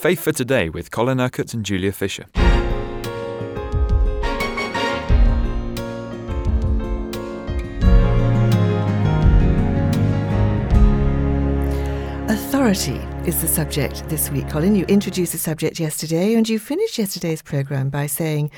Faith for Today with Colin Urquhart and Julia Fisher. Authority is the subject this week, Colin. You introduced the subject yesterday, and you finished yesterday's programme by saying,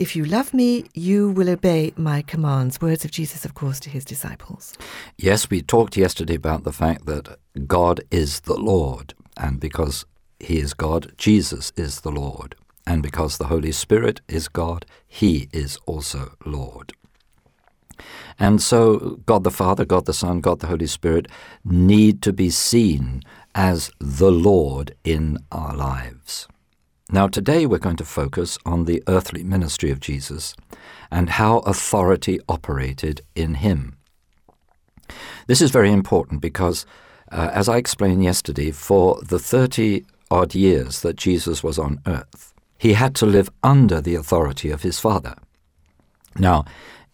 If you love me, you will obey my commands. Words of Jesus, of course, to his disciples. Yes, we talked yesterday about the fact that God is the Lord, and because he is God, Jesus is the Lord. And because the Holy Spirit is God, he is also Lord. And so God the Father, God the Son, God the Holy Spirit need to be seen as the Lord in our lives. Now, today we're going to focus on the earthly ministry of Jesus and how authority operated in him. This is very important because, uh, as I explained yesterday, for the 30 odd years that Jesus was on earth, he had to live under the authority of his Father. Now,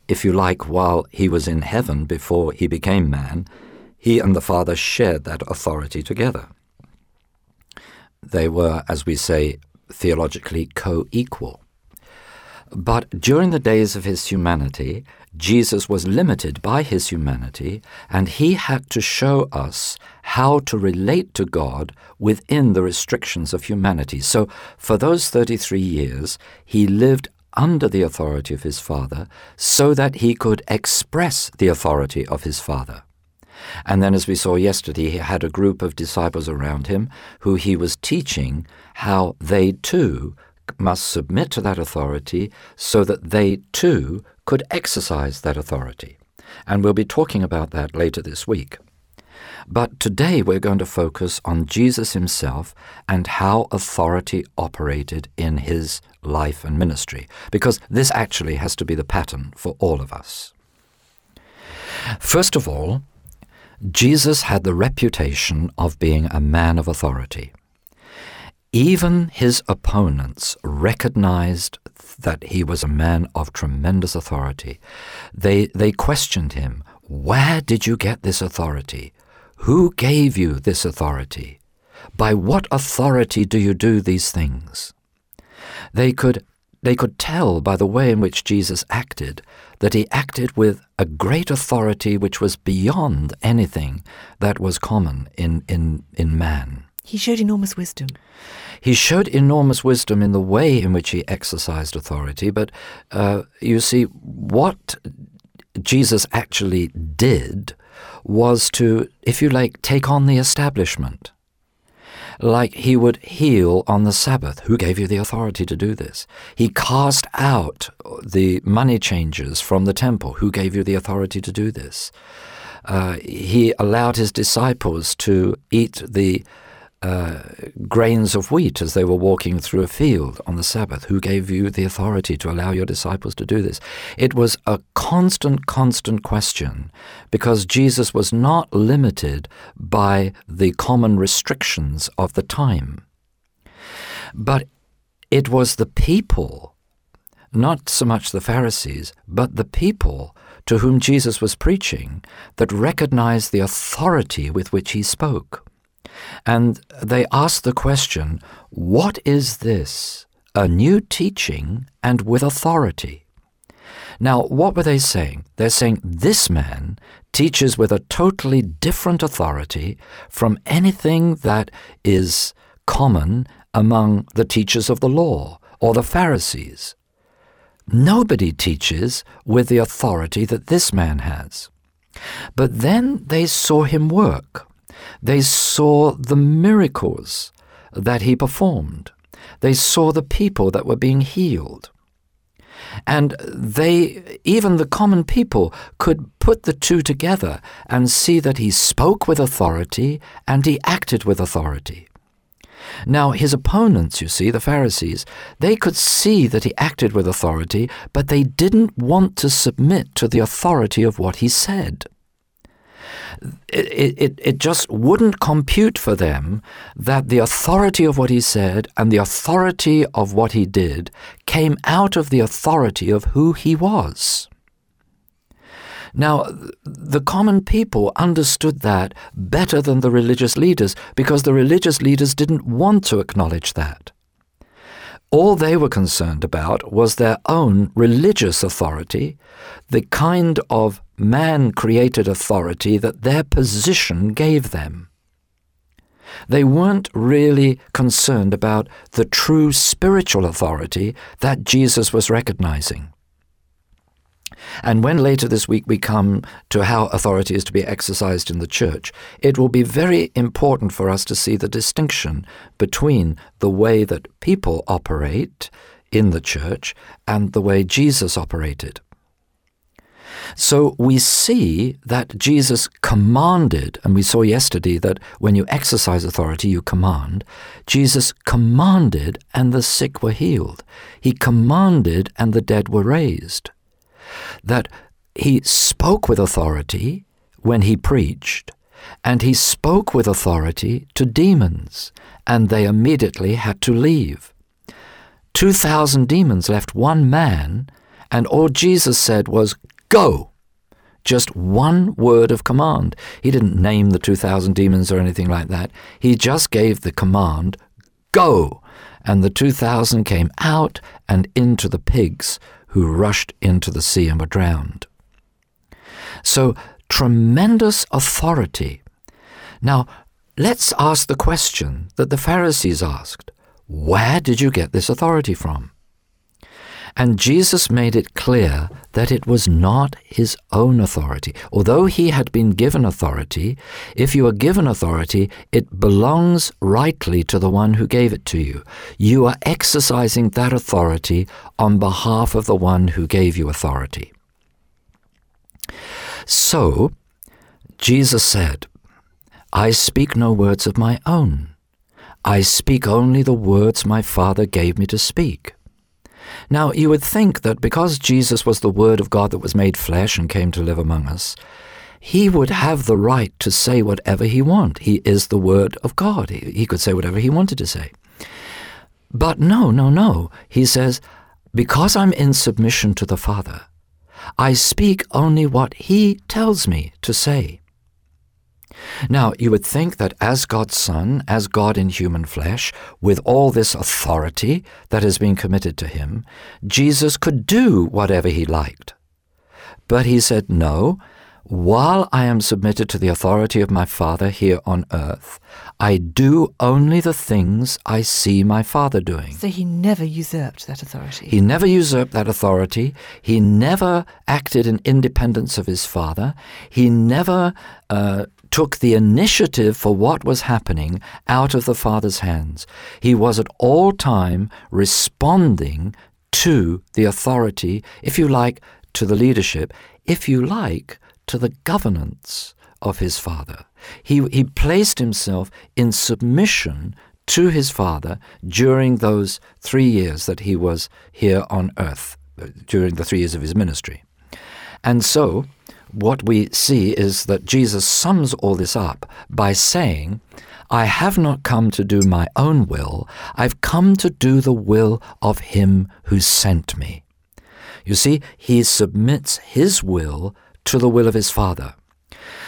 if you like, while he was in heaven before he became man, he and the Father shared that authority together. They were, as we say theologically, co equal. But during the days of his humanity, Jesus was limited by his humanity, and he had to show us how to relate to God within the restrictions of humanity. So, for those 33 years, he lived under the authority of his Father so that he could express the authority of his Father. And then, as we saw yesterday, he had a group of disciples around him who he was teaching how they too must submit to that authority so that they too could exercise that authority. And we'll be talking about that later this week. But today we're going to focus on Jesus himself and how authority operated in his life and ministry, because this actually has to be the pattern for all of us. First of all, Jesus had the reputation of being a man of authority. Even his opponents recognized that he was a man of tremendous authority. They, they questioned him Where did you get this authority? Who gave you this authority? By what authority do you do these things? They could, they could tell by the way in which Jesus acted that he acted with a great authority which was beyond anything that was common in, in, in man. He showed enormous wisdom. He showed enormous wisdom in the way in which he exercised authority, but uh, you see, what Jesus actually did was to, if you like, take on the establishment. Like he would heal on the Sabbath. Who gave you the authority to do this? He cast out the money changers from the temple. Who gave you the authority to do this? Uh, he allowed his disciples to eat the uh, grains of wheat as they were walking through a field on the Sabbath. Who gave you the authority to allow your disciples to do this? It was a constant, constant question because Jesus was not limited by the common restrictions of the time. But it was the people, not so much the Pharisees, but the people to whom Jesus was preaching that recognized the authority with which he spoke. And they asked the question what is this? A new teaching and with authority. Now, what were they saying? They're saying this man teaches with a totally different authority from anything that is common among the teachers of the law or the Pharisees. Nobody teaches with the authority that this man has. But then they saw him work. They saw the miracles that he performed. They saw the people that were being healed. And they, even the common people, could put the two together and see that he spoke with authority and he acted with authority. Now, his opponents, you see, the Pharisees, they could see that he acted with authority, but they didn't want to submit to the authority of what he said it, it, it just wouldn't compute for them that the authority of what he said and the authority of what he did came out of the authority of who he was. Now, the common people understood that better than the religious leaders because the religious leaders didn't want to acknowledge that. All they were concerned about was their own religious authority, the kind of man created authority that their position gave them. They weren't really concerned about the true spiritual authority that Jesus was recognizing. And when later this week we come to how authority is to be exercised in the church, it will be very important for us to see the distinction between the way that people operate in the church and the way Jesus operated. So we see that Jesus commanded, and we saw yesterday that when you exercise authority, you command. Jesus commanded, and the sick were healed. He commanded, and the dead were raised that he spoke with authority when he preached, and he spoke with authority to demons, and they immediately had to leave. Two thousand demons left one man, and all Jesus said was, Go! Just one word of command. He didn't name the 2,000 demons or anything like that. He just gave the command, Go! And the 2,000 came out and into the pigs, who rushed into the sea and were drowned. So, tremendous authority. Now, let's ask the question that the Pharisees asked Where did you get this authority from? And Jesus made it clear that it was not his own authority. Although he had been given authority, if you are given authority, it belongs rightly to the one who gave it to you. You are exercising that authority on behalf of the one who gave you authority. So, Jesus said, I speak no words of my own. I speak only the words my Father gave me to speak. Now, you would think that because Jesus was the Word of God that was made flesh and came to live among us, he would have the right to say whatever he want. He is the Word of God. He, he could say whatever he wanted to say. But no, no, no. He says, because I'm in submission to the Father, I speak only what he tells me to say. Now, you would think that as God's Son, as God in human flesh, with all this authority that has been committed to him, Jesus could do whatever he liked. But he said, No, while I am submitted to the authority of my Father here on earth, I do only the things I see my Father doing. So he never usurped that authority. He never usurped that authority. He never acted in independence of his Father. He never uh, took the initiative for what was happening out of the Father's hands. He was at all time responding to the authority, if you like, to the leadership, if you like, to the governance of his Father. He, he placed himself in submission to his Father during those three years that he was here on earth, uh, during the three years of his ministry. And so, what we see is that Jesus sums all this up by saying, I have not come to do my own will, I've come to do the will of him who sent me. You see, he submits his will to the will of his Father.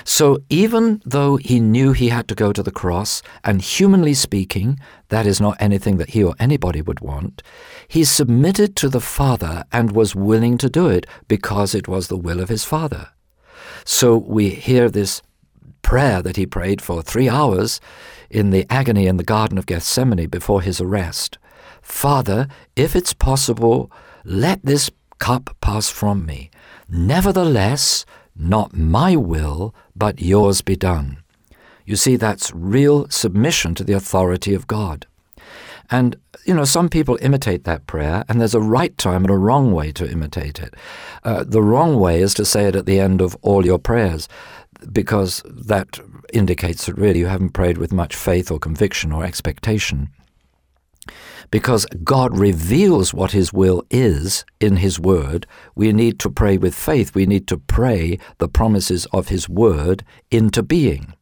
So even though he knew he had to go to the cross, and humanly speaking, that is not anything that he or anybody would want, he submitted to the Father and was willing to do it because it was the will of his Father. So we hear this prayer that he prayed for three hours in the agony in the Garden of Gethsemane before his arrest. Father, if it's possible, let this cup pass from me. Nevertheless, not my will, but yours be done. You see, that's real submission to the authority of God. And, you know, some people imitate that prayer, and there's a right time and a wrong way to imitate it. Uh, the wrong way is to say it at the end of all your prayers, because that indicates that really you haven't prayed with much faith or conviction or expectation. Because God reveals what His will is in His Word, we need to pray with faith. We need to pray the promises of His Word into being.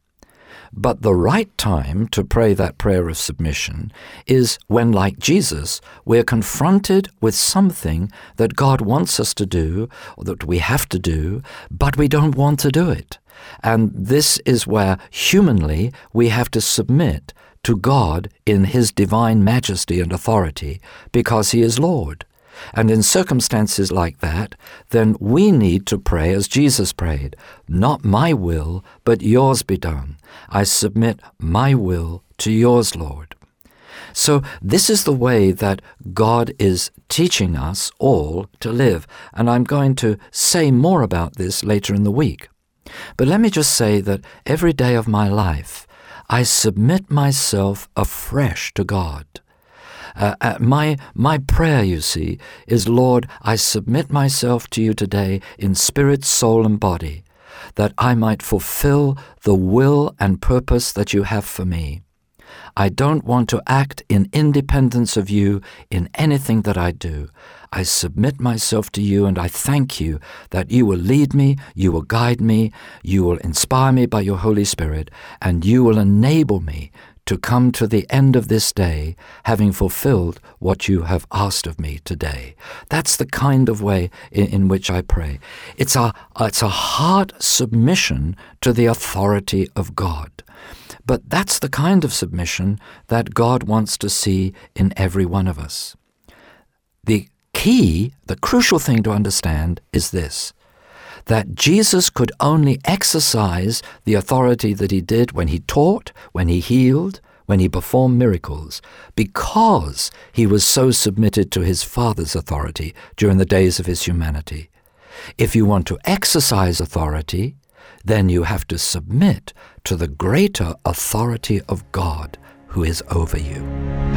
But the right time to pray that prayer of submission is when, like Jesus, we're confronted with something that God wants us to do, or that we have to do, but we don't want to do it. And this is where humanly we have to submit to God in His divine majesty and authority because He is Lord. And in circumstances like that, then we need to pray as Jesus prayed Not my will, but yours be done. I submit my will to yours, Lord. So, this is the way that God is teaching us all to live. And I'm going to say more about this later in the week. But let me just say that every day of my life, I submit myself afresh to God. Uh, uh, my, my prayer, you see, is Lord, I submit myself to you today in spirit, soul, and body, that I might fulfill the will and purpose that you have for me. I don't want to act in independence of you in anything that I do. I submit myself to you and I thank you that you will lead me, you will guide me, you will inspire me by your Holy Spirit, and you will enable me to come to the end of this day having fulfilled what you have asked of me today. That's the kind of way in, in, which I pray. It's a, it's a heart submission to the authority of God. But that's the kind of submission that God wants to see in every one of us. The key, the crucial thing to understand is this that Jesus could only exercise the authority that he did when he taught, when he healed, when he performed miracles, because he was so submitted to his Father's authority during the days of his humanity. If you want to exercise authority, then you have to submit to the greater authority of God who is over you.